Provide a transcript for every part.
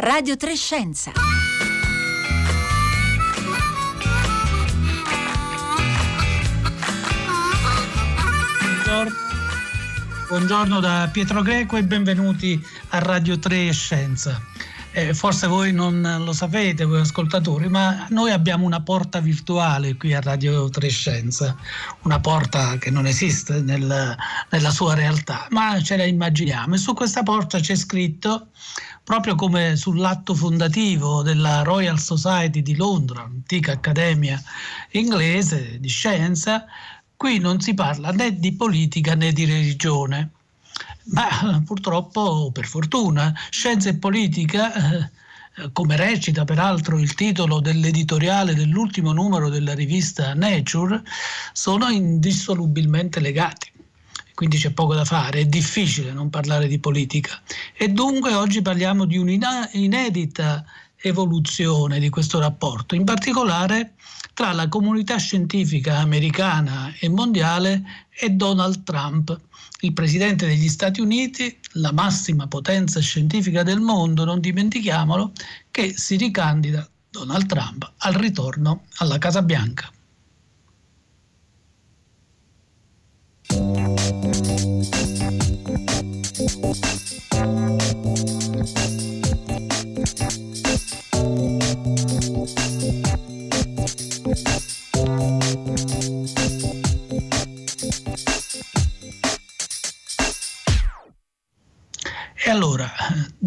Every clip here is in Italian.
Radio Trescenza. Buongiorno. Buongiorno da Pietro Greco e benvenuti a Radio 3 Scienza. Eh, forse voi non lo sapete, voi ascoltatori, ma noi abbiamo una porta virtuale qui a Radio Trescenza, una porta che non esiste nel, nella sua realtà, ma ce la immaginiamo. E su questa porta c'è scritto, proprio come sull'atto fondativo della Royal Society di Londra, antica accademia inglese di scienza, qui non si parla né di politica né di religione ma purtroppo, per fortuna, scienza e politica, eh, come recita peraltro il titolo dell'editoriale dell'ultimo numero della rivista Nature, sono indissolubilmente legati. Quindi c'è poco da fare, è difficile non parlare di politica. E dunque oggi parliamo di un'inedita evoluzione di questo rapporto, in particolare tra la comunità scientifica americana e mondiale e Donald Trump, il presidente degli Stati Uniti, la massima potenza scientifica del mondo, non dimentichiamolo, che si ricandida Donald Trump al ritorno alla Casa Bianca.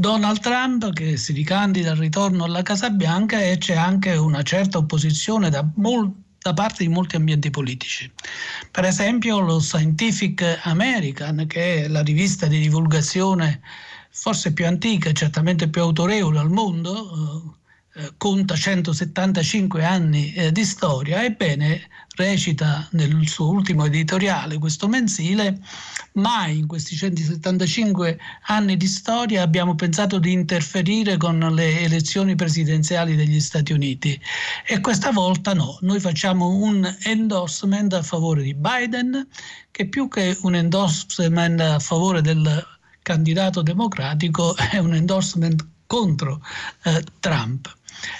Donald Trump che si ricandida al ritorno alla Casa Bianca e c'è anche una certa opposizione da, mol- da parte di molti ambienti politici. Per esempio lo Scientific American, che è la rivista di divulgazione forse più antica e certamente più autorevole al mondo, conta 175 anni eh, di storia, ebbene recita nel suo ultimo editoriale, questo mensile, mai in questi 175 anni di storia abbiamo pensato di interferire con le elezioni presidenziali degli Stati Uniti. E questa volta no, noi facciamo un endorsement a favore di Biden che più che un endorsement a favore del candidato democratico è un endorsement contro eh, Trump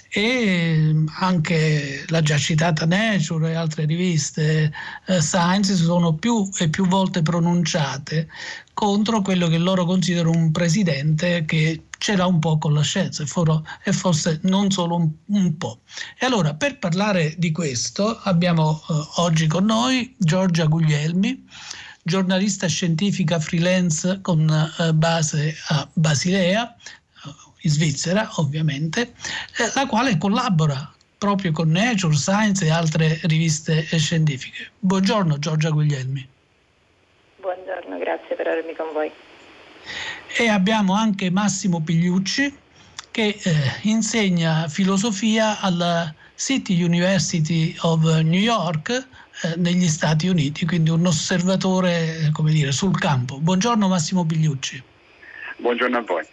e anche la già citata Nature e altre riviste eh, Science si sono più e più volte pronunciate contro quello che loro considerano un presidente che ce l'ha un po' con la scienza e forse non solo un, un po'. E allora per parlare di questo abbiamo eh, oggi con noi Giorgia Guglielmi giornalista scientifica freelance con eh, base a Basilea, in Svizzera ovviamente, eh, la quale collabora proprio con Nature, Science e altre riviste scientifiche. Buongiorno Giorgia Guglielmi. Buongiorno, grazie per avermi con voi. E abbiamo anche Massimo Pigliucci che eh, insegna filosofia alla City University of New York eh, negli Stati Uniti, quindi un osservatore come dire, sul campo. Buongiorno Massimo Pigliucci. Buongiorno a voi.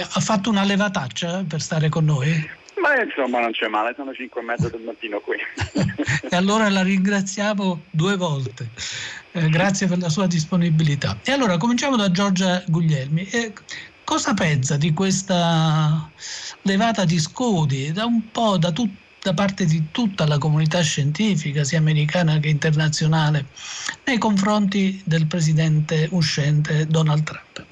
Ha fatto una levataccia per stare con noi? Ma insomma non c'è male, sono 5 e mezza del mattino qui. e allora la ringraziamo due volte. Eh, grazie per la sua disponibilità. E allora cominciamo da Giorgia Guglielmi. Eh, cosa pensa di questa levata di scudi da un po' da, tut- da parte di tutta la comunità scientifica, sia americana che internazionale, nei confronti del presidente uscente Donald Trump?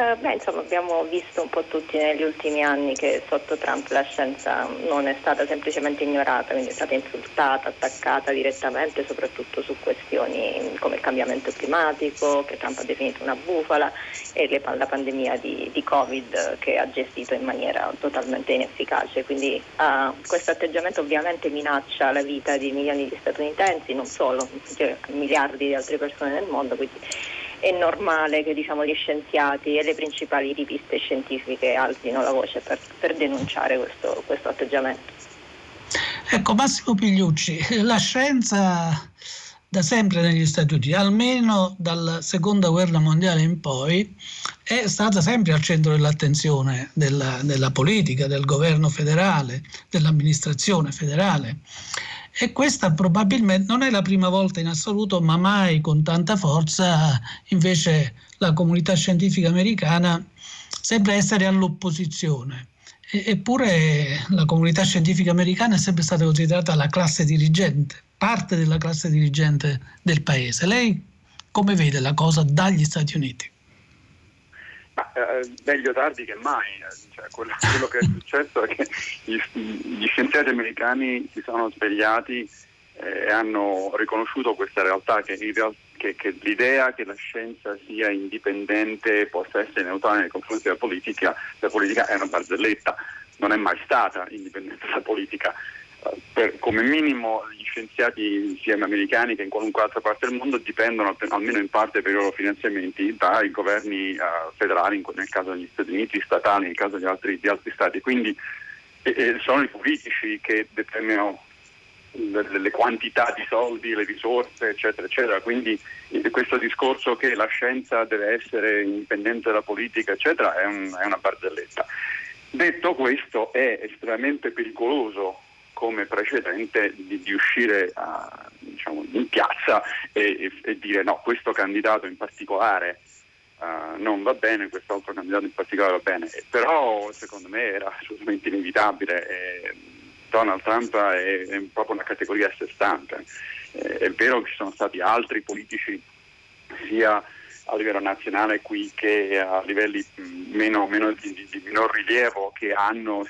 Eh, beh, insomma, abbiamo visto un po' tutti negli ultimi anni che sotto Trump la scienza non è stata semplicemente ignorata, quindi è stata insultata, attaccata direttamente, soprattutto su questioni come il cambiamento climatico, che Trump ha definito una bufala, e le, la pandemia di, di, Covid che ha gestito in maniera totalmente inefficace. Quindi uh, questo atteggiamento ovviamente minaccia la vita di milioni di statunitensi, non solo, cioè, miliardi di altre persone nel mondo. Quindi, è normale che diciamo, gli scienziati e le principali riviste scientifiche alzino la voce per, per denunciare questo, questo atteggiamento. Ecco, Massimo Pigliucci, la scienza da sempre negli Stati Uniti, almeno dalla seconda guerra mondiale in poi, è stata sempre al centro dell'attenzione della, della politica, del governo federale, dell'amministrazione federale. E questa probabilmente non è la prima volta in assoluto, ma mai con tanta forza invece la comunità scientifica americana sembra essere all'opposizione. Eppure la comunità scientifica americana è sempre stata considerata la classe dirigente, parte della classe dirigente del paese. Lei come vede la cosa dagli Stati Uniti? Ma, eh, meglio tardi che mai, cioè, quello, quello, che è successo è che gli, gli scienziati americani si sono svegliati eh, e hanno riconosciuto questa realtà che, real, che, che, l'idea che la scienza sia indipendente e possa essere neutrale nei confronti della politica, la politica è una barzelletta, non è mai stata indipendente dalla politica per, come minimo gli scienziati sia americani che in qualunque altra parte del mondo dipendono almeno in parte per i loro finanziamenti dai governi uh, federali, nel caso degli Stati Uniti, statali, nel caso di altri, di altri stati. Quindi eh, sono i politici che determinano le, le, quantità di soldi, le risorse, eccetera, eccetera. Quindi eh, questo discorso che la scienza deve essere indipendente dalla politica, eccetera, è, un, è una barzelletta. Detto questo, è estremamente pericoloso come precedente di, di uscire a, diciamo, in piazza e, e, e, dire no, questo candidato in particolare uh, non va bene, quest'altro candidato in particolare va bene. Però secondo me era assolutamente inevitabile. E Donald Trump è, è, proprio una categoria a sé stante. Eh, è vero che ci sono stati altri politici sia a livello nazionale qui che a livelli meno, meno di, di, di minor rilievo che hanno,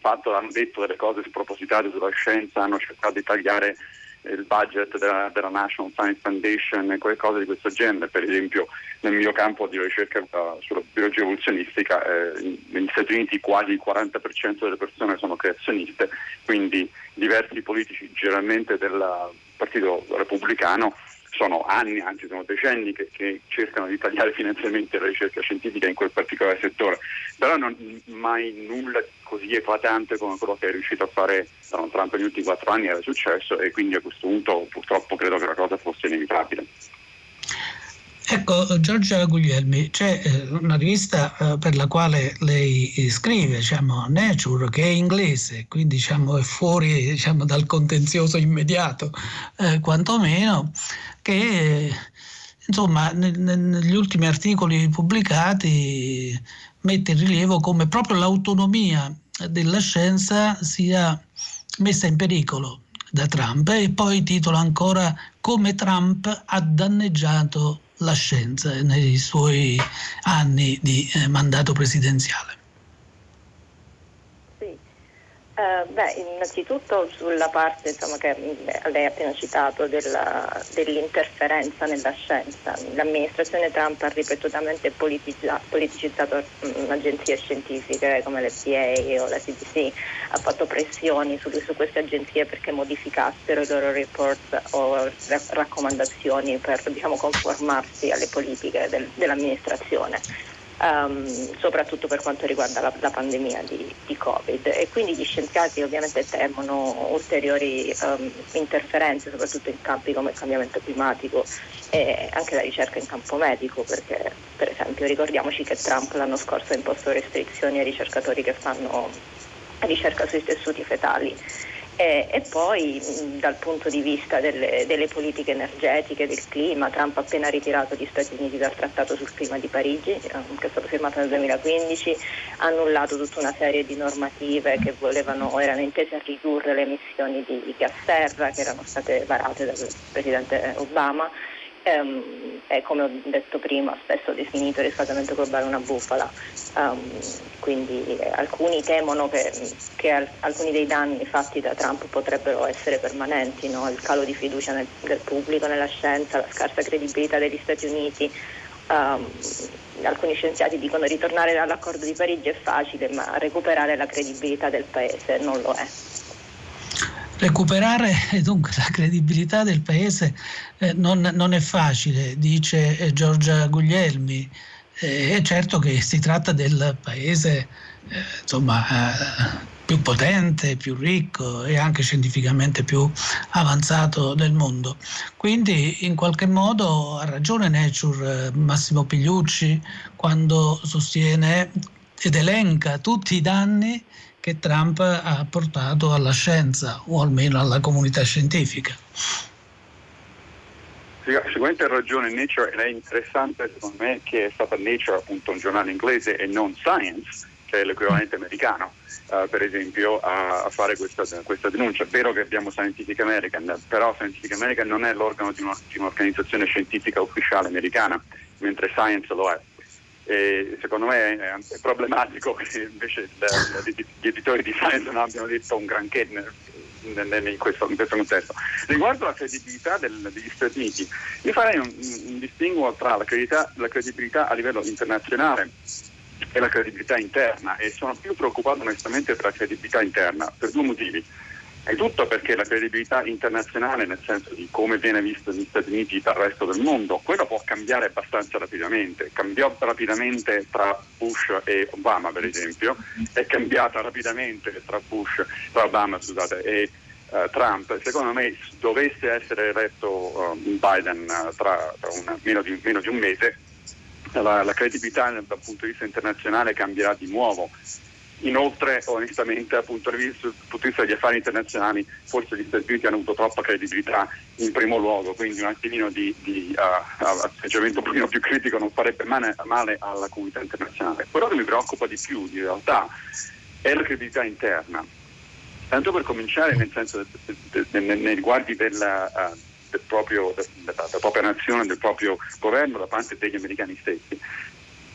fatto, hanno detto delle cose spropositate sulla scienza, hanno cercato di tagliare il budget della, della, National Science Foundation e qualcosa di questo genere. Per esempio nel mio campo di ricerca uh, sulla biologia evoluzionistica eh, negli Stati Uniti quasi il 40% delle persone sono creazioniste, quindi diversi politici generalmente del Partito Repubblicano sono anni, anzi sono decenni che, che, cercano di tagliare finanziamenti alla ricerca scientifica in quel particolare settore, però non mai nulla così eclatante come quello che è riuscito a fare Donald Trump negli ultimi quattro anni era successo e quindi a questo punto purtroppo credo che la cosa fosse inevitabile. Ecco, Giorgia Guglielmi, c'è eh, una rivista eh, per la quale lei scrive, diciamo, Nature, che è inglese, quindi diciamo, è fuori diciamo, dal contenzioso immediato, eh, quantomeno, che insomma negli ultimi articoli pubblicati mette in rilievo come proprio l'autonomia della scienza sia messa in pericolo da Trump e poi titola ancora come Trump ha danneggiato la scienza nei suoi anni di eh, mandato presidenziale? Uh, beh, innanzitutto sulla parte insomma, che lei ha appena citato della, dell'interferenza nella scienza. L'amministrazione Trump ha ripetutamente politicizzato, politicizzato mm, agenzie scientifiche come l'FDA o la CDC, ha fatto pressioni su, su, queste agenzie perché modificassero i loro report o raccomandazioni per diciamo, conformarsi alle politiche del, dell'amministrazione um, soprattutto per quanto riguarda la, la pandemia di, di, Covid. E quindi gli scienziati ovviamente temono ulteriori um, interferenze soprattutto in campi come il cambiamento climatico e anche la ricerca in campo medico perché per esempio ricordiamoci che Trump l'anno scorso ha imposto restrizioni ai ricercatori che fanno ricerca sui tessuti fetali e, e poi dal punto di vista delle, delle, politiche energetiche, del clima, Trump ha appena ritirato gli Stati Uniti dal Trattato sul clima di Parigi, eh, che è stato firmato nel 2015, ha annullato tutta una serie di normative che volevano, erano intese a ridurre le emissioni di gas serra che erano state varate dal Presidente Obama ehm, è come ho detto prima spesso definito il riscaldamento globale una bufala, um, quindi eh, alcuni temono che, che al, alcuni dei danni fatti da Trump potrebbero essere permanenti, no? il calo di fiducia nel, del pubblico nella scienza, la scarsa credibilità degli Stati Uniti. Um, alcuni scienziati dicono ritornare all'accordo di Parigi è facile, ma recuperare la credibilità del paese non lo è. Recuperare dunque la credibilità del paese eh, non, non, è facile, dice eh, Giorgia Guglielmi. Eh, è certo che si tratta del paese eh, insomma, eh, più potente, più ricco e anche scientificamente più avanzato del mondo. Quindi in qualche modo ha ragione Nature eh, Massimo Pigliucci quando sostiene ed elenca tutti i danni che Trump ha portato alla scienza o almeno alla comunità scientifica. Sicuramente ha ragione Nature ed è interessante secondo me che è stata Nature appunto un giornale inglese e non Science, che è l'equivalente americano, uh, per esempio, a, a fare questa, questa, denuncia. È vero che abbiamo Scientific American, però Scientific American non è l'organo di, uno, di un'organizzazione scientifica ufficiale americana, mentre Science lo è. E secondo me è, problematico che invece gli editori di Science non abbiano detto un granché in questo, in questo contesto. Riguardo la credibilità del, degli Stati Uniti, io farei un, un distinguo tra la credibilità, la credibilità a livello internazionale e la credibilità interna e sono più preoccupato onestamente per la credibilità interna per due motivi. È tutto perché la credibilità internazionale, nel senso di come viene visto negli Stati Uniti dal resto del mondo, quello può cambiare abbastanza rapidamente. Cambiò rapidamente tra Bush e Obama, per esempio, è cambiata rapidamente tra Bush, tra Obama, scusate, e uh, Trump. Secondo me, dovesse essere eletto uh, Biden uh, tra, tra una, meno, di, meno, di, un mese, la, la credibilità dal punto di vista internazionale cambierà di nuovo Inoltre, onestamente, dal punto di vista degli affari internazionali, forse gli Stati Uniti hanno avuto troppa credibilità in primo luogo, quindi un attimino di, di uh, atteggiamento un pochino più critico non farebbe male, male, alla comunità internazionale. Quello che mi preoccupa di più, in realtà, è la credibilità interna. Tanto per cominciare, nel senso, nei riguardi della, uh, del proprio, della, della propria nazione, del proprio governo da parte degli americani stessi.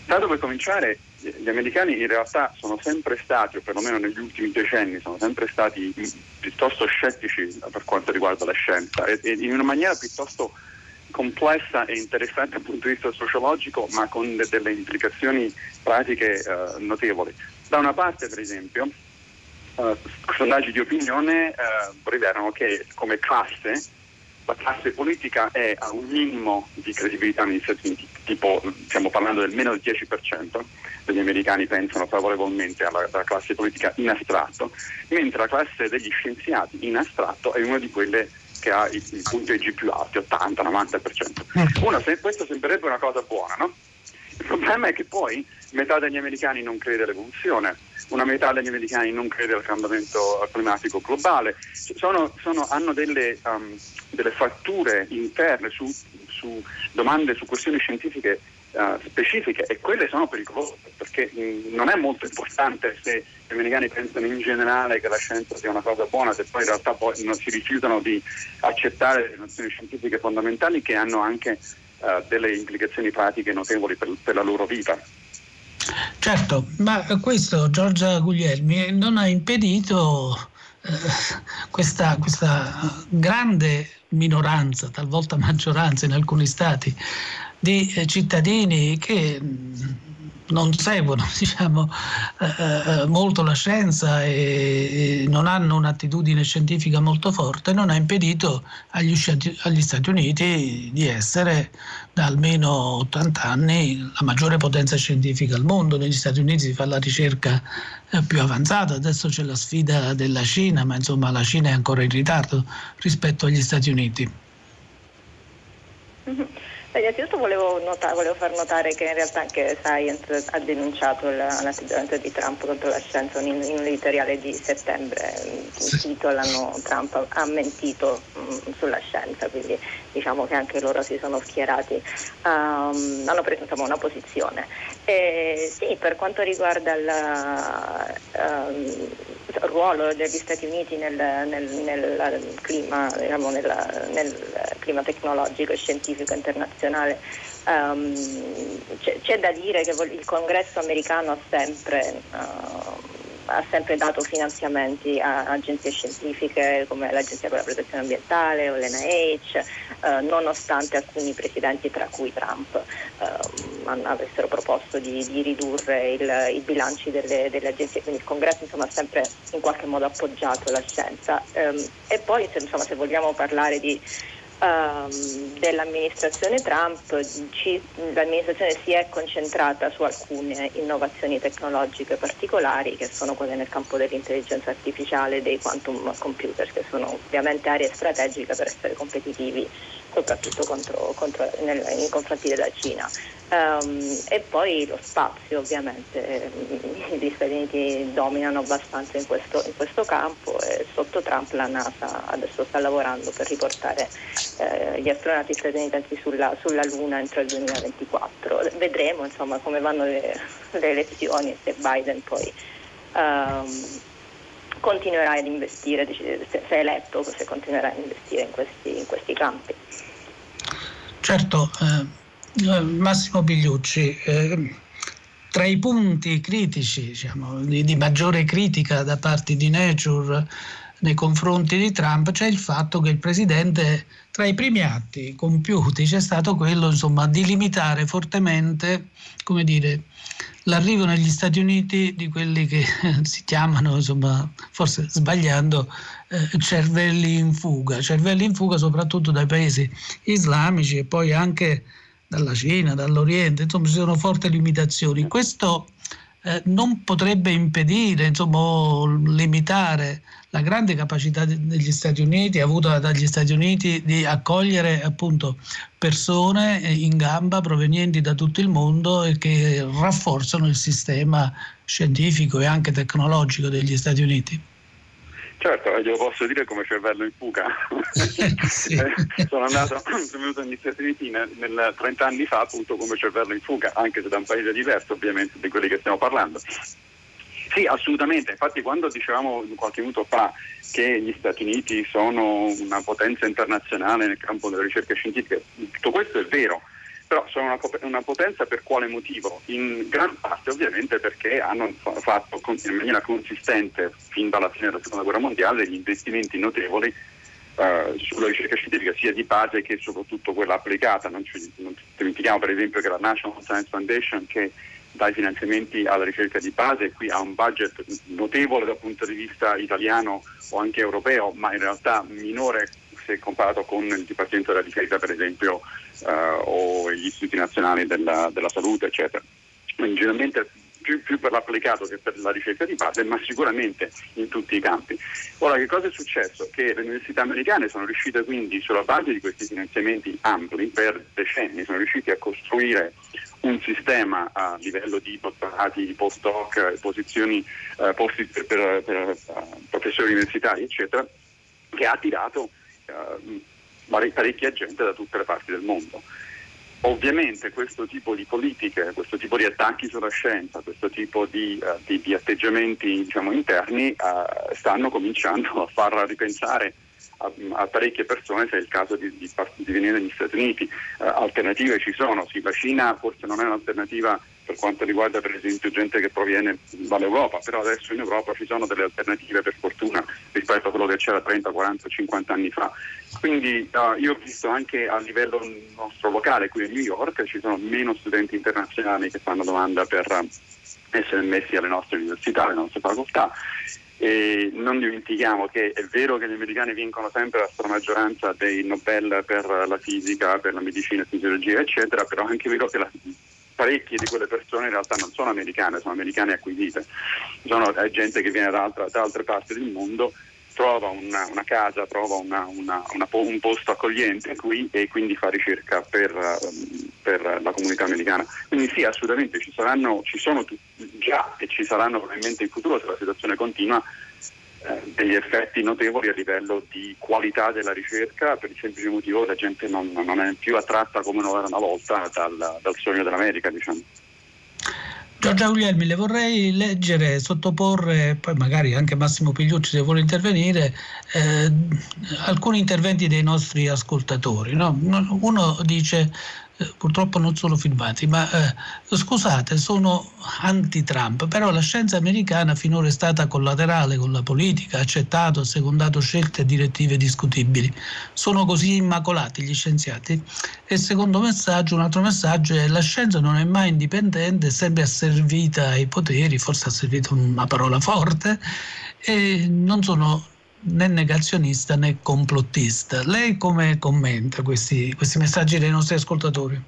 Tanto per cominciare, gli americani in realtà sono sempre stati, o perlomeno negli ultimi decenni, sono sempre stati piuttosto scettici per quanto riguarda la scienza e, e in una maniera piuttosto complessa e interessante dal punto di vista sociologico, ma con de- delle implicazioni pratiche uh, notevoli. Da una parte, per esempio, uh, sondaggi di opinione uh, rivelano che come classe la classe politica è a un minimo di credibilità negli Stati Uniti, tipo stiamo parlando del meno del 10% degli americani pensano favorevolmente alla, alla, classe politica in astratto, mentre la classe degli scienziati in astratto è una di quelle che ha i, i punteggi più alti, 80-90%. Una, se, questo sembrerebbe una cosa buona, no? Il problema è che poi metà degli americani non crede all'evoluzione, una metà degli americani non crede al cambiamento climatico globale, sono, sono, hanno delle, um, delle, fatture interne su, su, domande, su questioni scientifiche uh, specifiche e quelle sono pericolose perché mh, mm, non è molto importante se gli americani pensano in generale che la scienza sia una cosa buona se poi in realtà poi non si rifiutano di accettare le nozioni scientifiche fondamentali che hanno anche uh, delle implicazioni pratiche notevoli per, per la loro vita. Certo, ma questo Giorgia Guglielmi non ha impedito eh, questa, questa, grande minoranza, talvolta maggioranza in alcuni stati, di cittadini che non seguono diciamo, eh, eh, molto la scienza e, e, non hanno un'attitudine scientifica molto forte, non ha impedito agli, agli, Stati Uniti di essere da almeno 80 anni la maggiore potenza scientifica al mondo. Negli Stati Uniti si fa la ricerca eh, più avanzata, adesso c'è la sfida della Cina, ma insomma la Cina è ancora in ritardo rispetto agli Stati Uniti. Mm-hmm. Innanzitutto volevo, volevo, far notare che in realtà anche Science ha denunciato l'atteggiamento di Trump contro la scienza in, in un editoriale di settembre intitolano Trump ha mentito mh, mm, sulla scienza, quindi diciamo che anche loro si sono schierati, um, hanno preso insomma, una posizione. E, sì, per quanto riguarda il um, ruolo degli Stati Uniti nel, nel, nel, clima, diciamo, nel, clima tecnologico e scientifico internazionale, internazionale. Um, c'è, c'è, da dire che il congresso americano ha sempre, uh, ha sempre dato finanziamenti a agenzie scientifiche come l'Agenzia per la protezione ambientale o l'NIH, uh, nonostante alcuni presidenti, tra cui Trump, uh, avessero proposto di, di ridurre il, i bilanci delle, delle, agenzie. Quindi il congresso insomma, ha sempre in qualche modo appoggiato la scienza. Um, e poi se, insomma, se vogliamo parlare di Um, dell'amministrazione Trump ci, l'amministrazione si è concentrata su alcune innovazioni tecnologiche particolari che sono quelle nel campo dell'intelligenza artificiale e dei quantum computers che sono ovviamente aree strategiche per essere competitivi soprattutto contro, contro, nel, nei confronti della Cina. Um, e poi lo spazio ovviamente, gli Stati Uniti dominano abbastanza in questo, in questo campo e sotto Trump la NASA adesso sta lavorando per riportare eh, gli astronauti statunitensi sulla, sulla, Luna entro il 2024. Vedremo insomma, come vanno le, le elezioni e se Biden poi um, continuerà ad investire, se, è eletto, se continuerà ad investire in questi, in questi campi. Certo. Eh eh, Massimo Pigliucci, eh, tra i punti critici, diciamo, di, di, maggiore critica da parte di Nature nei confronti di Trump c'è il fatto che il presidente, tra i primi atti compiuti, c'è stato quello insomma, di limitare fortemente dire, l'arrivo negli Stati Uniti di quelli che si chiamano, insomma, forse sbagliando, eh, cervelli in fuga, cervelli in fuga soprattutto dai paesi islamici e poi anche dalla Cina, dall'Oriente, insomma ci sono forti limitazioni. Questo eh, non potrebbe impedire, insomma, limitare la grande capacità degli Stati Uniti, avuta dagli Stati Uniti, di accogliere appunto persone in gamba provenienti da tutto il mondo e che rafforzano il sistema scientifico e anche tecnologico degli Stati Uniti. Certo, glielo posso dire come cervello in fuga. sì. Eh, sono andato, sono venuto negli Stati Uniti nel, nel 30 anni fa appunto come cervello in fuga, anche se da un paese diverso ovviamente di quelli che stiamo parlando. Sì, assolutamente. Infatti quando dicevamo qualche minuto fa che gli Stati Uniti sono una potenza internazionale nel campo delle ricerche scientifiche, tutto questo è vero però sono una, una, potenza per quale motivo? In gran parte ovviamente perché hanno fatto in maniera consistente fin dalla fine della seconda guerra mondiale degli investimenti notevoli uh, sulla ricerca scientifica sia di base che soprattutto quella applicata. Non ci, non dimentichiamo per esempio che la National Science Foundation che dà i finanziamenti alla ricerca di base qui ha un budget notevole dal punto di vista italiano o anche europeo, ma in realtà minore se comparato con il Dipartimento della Difesa per esempio eh, o gli istituti nazionali della, della salute eccetera. Quindi generalmente più, più, per l'applicato che per la ricerca di base, ma sicuramente in tutti i campi. Ora, che cosa è successo? Che le università americane sono riuscite quindi, sulla base di questi finanziamenti ampli, per decenni, sono riusciti a costruire un sistema a livello di dottorati, postdoc, posizioni, eh, posti per, per, per uh, professori universitari, eccetera, che ha attirato uh, parecchia gente da tutte le parti del mondo. Ovviamente questo tipo di politiche, questo tipo di attacchi sulla scienza, questo tipo di, uh, di, di atteggiamenti diciamo, interni uh, stanno cominciando a far ripensare a, a, parecchie persone se è il caso di, di, di venire negli Stati Uniti. Uh, alternative ci sono, sì, la Cina forse non è un'alternativa per quanto riguarda per esempio gente che proviene dall'Europa, però adesso in Europa ci sono delle alternative per fortuna rispetto a quello che c'era 30, 40, 50 anni fa. Quindi uh, io ho visto anche a livello nostro locale qui a New York ci sono meno studenti internazionali che fanno domanda per uh, essere messi alle nostre università, alle nostre facoltà. E non dimentichiamo che è vero che gli americani vincono sempre la maggioranza dei Nobel per la fisica, per la medicina, fisiologia, eccetera, però è anche vero che la parecchie di quelle persone in realtà non sono americane, sono americane acquisite, sono gente che viene da, altra, da altre parti del mondo, trova una, una casa, trova una, una, un posto accogliente qui e quindi fa ricerca per, per, la comunità americana. Quindi sì, assolutamente ci, saranno, ci sono già e ci saranno probabilmente in futuro se la situazione continua degli effetti notevoli a livello di qualità della ricerca per il semplice motivo che la gente non, non è più attratta come non era una volta dal, dal sogno dell'America. Diciamo. Giorgia Guglielmi, le vorrei leggere, sottoporre, poi magari anche Massimo Pigliucci se vuole intervenire, eh, alcuni interventi dei nostri ascoltatori. No? Uno dice eh, purtroppo non sono filmati, ma eh, scusate, sono anti-Trump, però la scienza americana finora è stata collaterale con la politica, ha accettato, ha secondato scelte e direttive discutibili. Sono così immacolati gli scienziati? E secondo messaggio, un altro messaggio è la scienza non è mai indipendente, è sempre asservita ai poteri, forse ha servito una parola forte, e non sono né negazionista né complottista. Lei come commenta questi, questi messaggi dei nostri ascoltatori?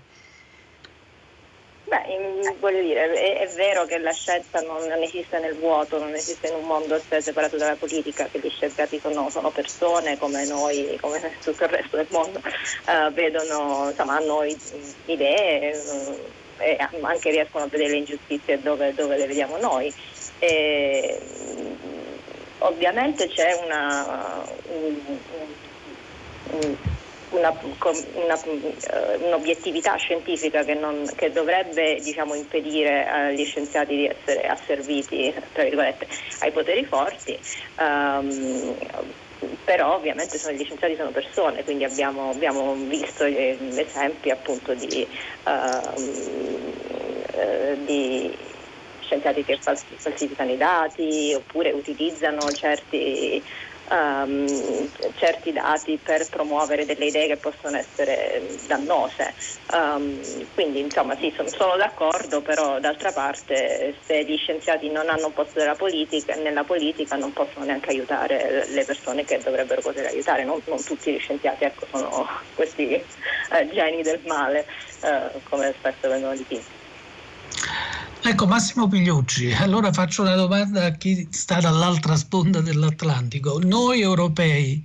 Beh, voglio dire, è, è, vero che la scienza non, esiste nel vuoto, non esiste in un mondo separato dalla politica, che gli scienziati sono, sono persone come noi, come tutto il resto del mondo, uh, vedono, insomma, hanno idee uh, e anche riescono a vedere le ingiustizie dove, dove le vediamo noi. E, ovviamente c'è una, un, un, una, una, eh, un'obiettività scientifica che, non, che dovrebbe diciamo, impedire agli scienziati di essere asserviti ai poteri forti. Um, però ovviamente sono, gli scienziati sono persone, quindi abbiamo, abbiamo visto esempi appunto di, uh, di scienziati che falsificano i dati oppure utilizzano certi um, certi dati per promuovere delle idee che possono essere dannose. Um, quindi insomma sì, sono, sono, d'accordo, però d'altra parte se gli scienziati non hanno un posto politica, nella politica non possono neanche aiutare le persone che dovrebbero poter aiutare, non, non tutti gli scienziati ecco, sono questi eh, geni del male, eh, come spesso vengono dipinti. Ecco Massimo Pigliucci, allora faccio una domanda a chi sta dall'altra sponda dell'Atlantico. Noi europei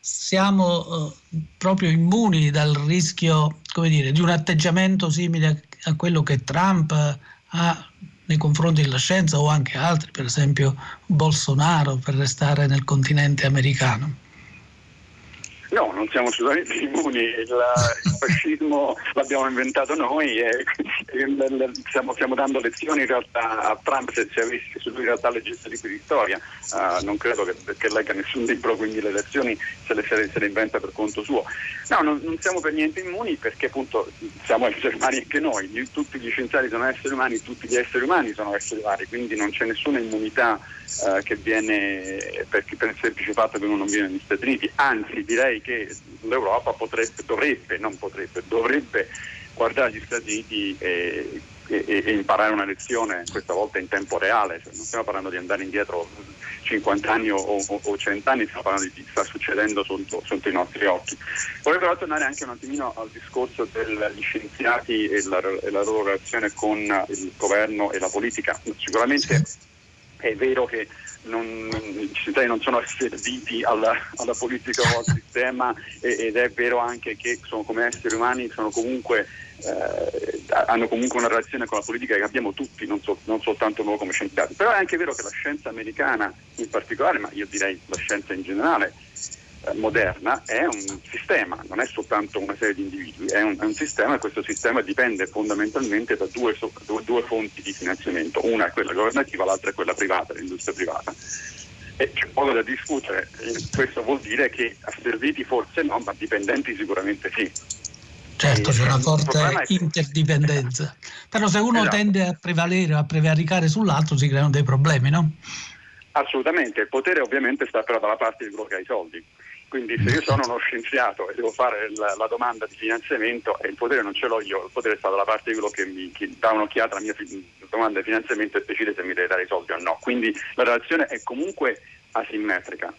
siamo eh, proprio immuni dal rischio dire, di un atteggiamento simile a quello che Trump ha nei confronti della scienza o anche altri, per esempio Bolsonaro per restare nel continente americano? No, non siamo assolutamente immuni, il, il fascismo l'abbiamo inventato noi e, e stiamo, stiamo, dando lezioni in realtà a Trump se, se, avessi, se lui in realtà leggesse libri di storia, uh, non credo che, che, legga nessun libro, quindi le lezioni se le, se le inventa per conto suo. No, non, non, siamo per niente immuni perché appunto siamo esseri umani anche noi, tutti gli scienziati sono esseri umani, tutti gli esseri umani sono esseri umani, quindi non c'è nessuna immunità uh, che viene per, per il semplice fatto che uno non viene negli Stati Uniti, anzi direi che l'Europa potrebbe, dovrebbe, non potrebbe, dovrebbe guardare gli Stati Uniti e, e, e, imparare una lezione, questa volta in tempo reale, cioè, non stiamo parlando di andare indietro 50 anni o, o, o 100 anni, stiamo parlando di che sta succedendo sotto, sotto, i nostri occhi. Vorrei però tornare anche un attimino al discorso degli scienziati e la, e la loro relazione con il governo e la politica. Sicuramente è vero che non, i cittadini non sono serviti alla, alla politica o al sistema ed è vero anche che sono, come esseri umani comunque, eh, hanno comunque una relazione con la politica che abbiamo tutti, non, so, non soltanto noi come scienziati. Però è anche vero che la scienza americana in particolare, ma io direi la scienza in generale, moderna è un sistema, non è soltanto una serie di individui, è un, è un sistema e questo sistema dipende fondamentalmente da due, due, due, fonti di finanziamento, una è quella governativa, l'altra è quella privata, l'industria privata. E c'è poco da discutere, questo vuol dire che asserviti forse no, ma dipendenti sicuramente sì. Certo, c'è una forte interdipendenza, però se uno esatto. tende a prevalere, a prevaricare sull'altro si creano dei problemi, no? Assolutamente, il potere ovviamente sta però dalla parte di quello che ha i soldi. Quindi se io sono uno scienziato e devo fare la, la, domanda di finanziamento e il potere non ce l'ho io, il potere sta dalla parte di quello che mi che dà un'occhiata alla mia fi- domanda di finanziamento e decide se mi deve dare i soldi o no. Quindi la relazione è comunque asimmetrica.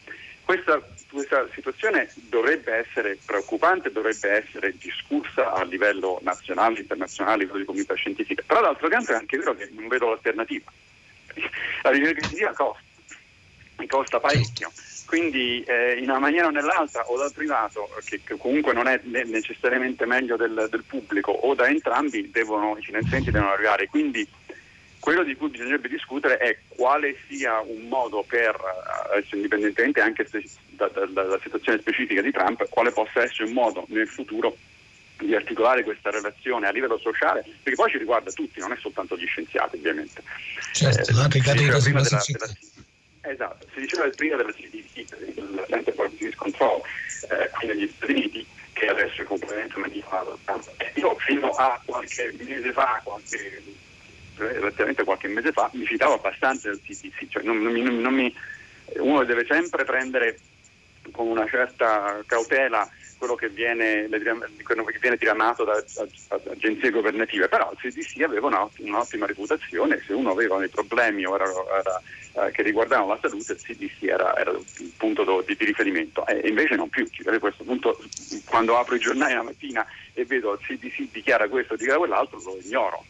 Questa, questa situazione dovrebbe essere preoccupante, dovrebbe essere discussa a livello nazionale, internazionale, a livello di comunità scientifica. Però d'altro canto è anche vero che non vedo l'alternativa. La ricerca scientifica costa, costa parecchio quindi eh, in una maniera o nell'altra o dal privato, che, che comunque non è necessariamente meglio del, del, pubblico, o da entrambi devono, i finanziamenti devono arrivare. Quindi quello di cui bisognerebbe discutere è quale sia un modo per, eh, indipendentemente anche se, da, da, dalla situazione specifica di Trump, quale possa essere un modo nel futuro di articolare questa relazione a livello sociale, perché poi ci riguarda tutti, non è soltanto gli scienziati ovviamente. Certo, eh, la ricarica sulla società. Esatto, si diceva prima della CDC, il Center for Disease Control, eh, qui negli Stati Uniti, che adesso è completamente manipolato. Io fino a qualche mese fa, qualche, relativamente qualche mese fa, mi citavo abbastanza il CDC, cioè non, non, non mi, uno deve sempre prendere con una certa cautela quello che viene, quello che viene diramato da, agenzie governative, però il CDC aveva un'ottima reputazione, se uno aveva dei problemi era, era eh, che riguardavano la salute, il CDC era, era il punto di, di, riferimento e invece non più. A questo punto, quando apro i giornali la mattina e vedo il CDC dichiara questo, dichiara quell'altro, lo ignoro.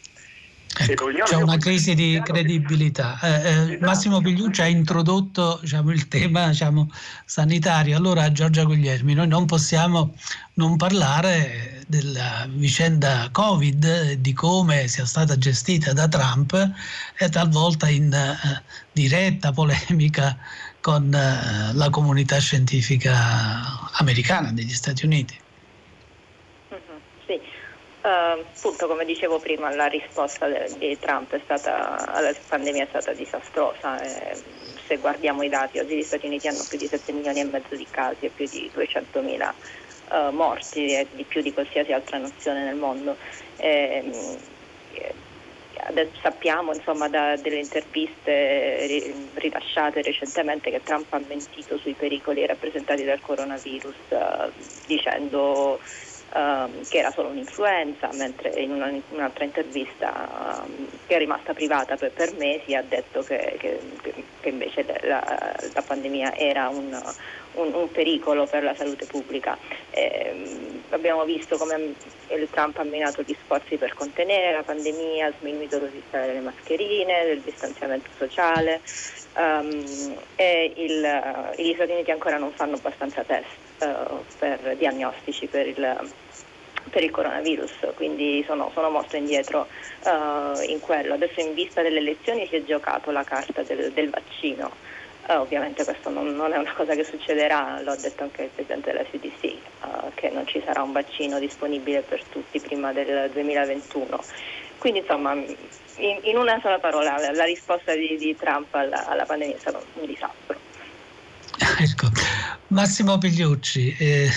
Ecco, c'è una crisi di credibilità. Eh, eh, esatto. Massimo Pigliucci ha introdotto diciamo, il tema diciamo, sanitario. Allora, Giorgia Guglielmi, noi non possiamo non parlare della vicenda Covid, di come sia stata gestita da Trump e talvolta in eh, diretta polemica con eh, la comunità scientifica americana degli Stati Uniti. Uh, appunto, come dicevo prima, la risposta di Trump stata, alla pandemia è stata disastrosa. Eh, se guardiamo i dati, oggi gli Stati Uniti hanno più di 7 milioni e mezzo di casi e più di 200 mila uh, morti, e di più di qualsiasi altra nazione nel mondo. Eh, sappiamo insomma, da delle interviste rilasciate recentemente che Trump ha mentito sui pericoli rappresentati dal coronavirus uh, dicendo um, che era solo un'influenza, mentre in, una, un'altra intervista um, che è rimasta privata per, per mesi ha detto che, che, che invece la, la, pandemia era un, un, un, pericolo per la salute pubblica. Eh, abbiamo visto come il Trump ha minato gli sforzi per contenere la pandemia, ha sminuito l'esistenza delle mascherine, del distanziamento sociale um, e il, gli Stati Uniti ancora non fanno abbastanza test per diagnostici per il, per il coronavirus, quindi sono, sono molto indietro uh, in quello. Adesso in vista delle elezioni si è giocato la carta del, del vaccino. Uh, ovviamente questo non, non, è una cosa che succederà, lo ha detto anche il Presidente della CDC, uh, che non ci sarà un vaccino disponibile per tutti prima del 2021. Quindi insomma, in, in una sola parola, la, la risposta di, di Trump alla, alla, pandemia è stata un disastro. Ecco, Massimo Pigliucci, eh,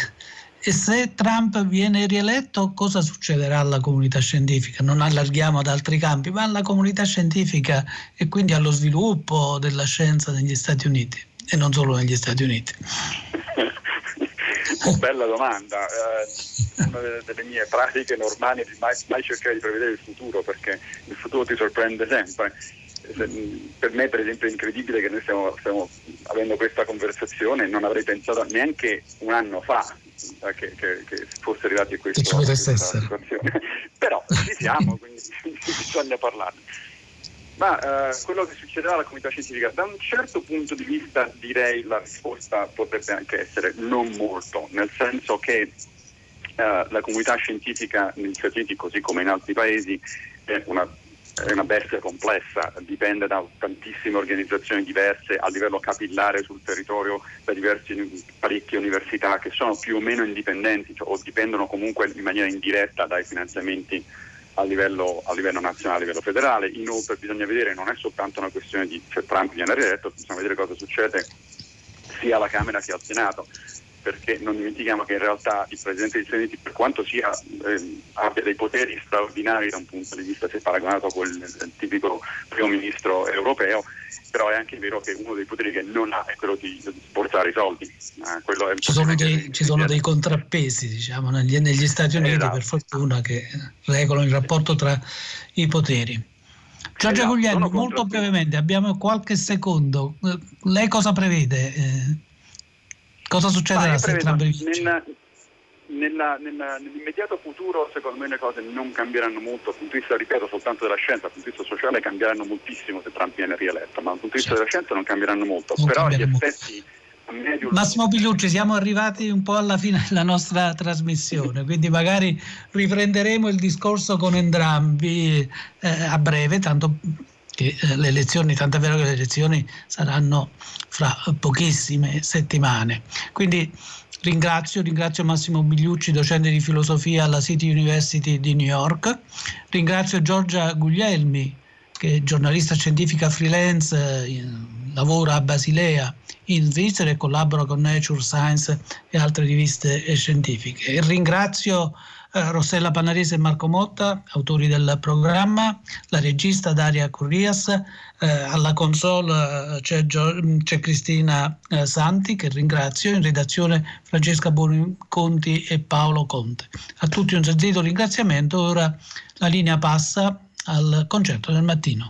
e se Trump viene rieletto, cosa succederà alla comunità scientifica? Non allarghiamo ad altri campi, ma alla comunità scientifica e quindi allo sviluppo della scienza negli Stati Uniti e non solo negli Stati Uniti. Bella domanda. Eh, una delle mie pratiche normali è mai, mai cercare di prevedere il futuro perché il futuro ti sorprende sempre per me per esempio è incredibile che noi stiamo, stiamo, avendo questa conversazione non avrei pensato neanche un anno fa eh, che, che, che fosse arrivati a questa, situazione. Però ci siamo quindi bisogna parlarne. Ma eh, quello che succederà alla comunità scientifica da un certo punto di vista direi la risposta potrebbe anche essere non molto nel senso che eh, la comunità scientifica negli Stati Uniti così come in altri paesi è una è una bestia complessa, dipende da tantissime organizzazioni diverse a livello capillare sul territorio, da diverse parecchie università che sono più o meno indipendenti cioè, o dipendono comunque in maniera indiretta dai finanziamenti a livello, a livello, nazionale, a livello federale. Inoltre bisogna vedere, non è soltanto una questione di cioè, Trump viene rieletto, bisogna vedere cosa succede sia alla Camera che al Senato perché non dimentichiamo che in realtà il Presidente degli Stati Uniti, per quanto sia, eh, abbia dei poteri straordinari da un punto di vista se paragonato con il tipico primo ministro europeo, però è anche vero che uno dei poteri che non ha è quello di sforzare i soldi. Eh, ci, sono dei, ci sono dei, contrappesi diciamo, negli, negli, Stati Uniti, esatto. per fortuna, che regolano il rapporto tra i poteri. Giorgia esatto, Guglielmo, molto brevemente, abbiamo qualche secondo. Lei cosa prevede? Cosa succederà se entrambi nella, nella, nella, nell'immediato futuro secondo me le cose non cambieranno molto dal punto di vista, ripeto, soltanto della scienza, dal punto di vista sociale cambieranno moltissimo se Trump viene rieletto, ma dal punto di vista certo. della scienza non cambieranno molto. Non Però gli effetti Medio... Massimo Pilucci, siamo arrivati un po' alla fine della nostra trasmissione, quindi magari riprenderemo il discorso con entrambi eh, a breve, tanto che eh, le elezioni, tant'è vero che le elezioni saranno fra pochissime settimane. Quindi ringrazio, ringrazio Massimo Bigliucci, docente di filosofia alla City University di New York, ringrazio Giorgia Guglielmi, che è giornalista scientifica freelance, eh, lavora a Basilea in Svizzera e collabora con Nature Science e altre riviste scientifiche. E ringrazio Rossella Panarese e Marco Motta, autori del programma, la regista Daria Currias, eh, alla console eh, c'è, c'è, Cristina eh, Santi che ringrazio, in redazione Francesca Buoniconti e Paolo Conte. A tutti un sentito ringraziamento, ora la linea passa al concerto del mattino.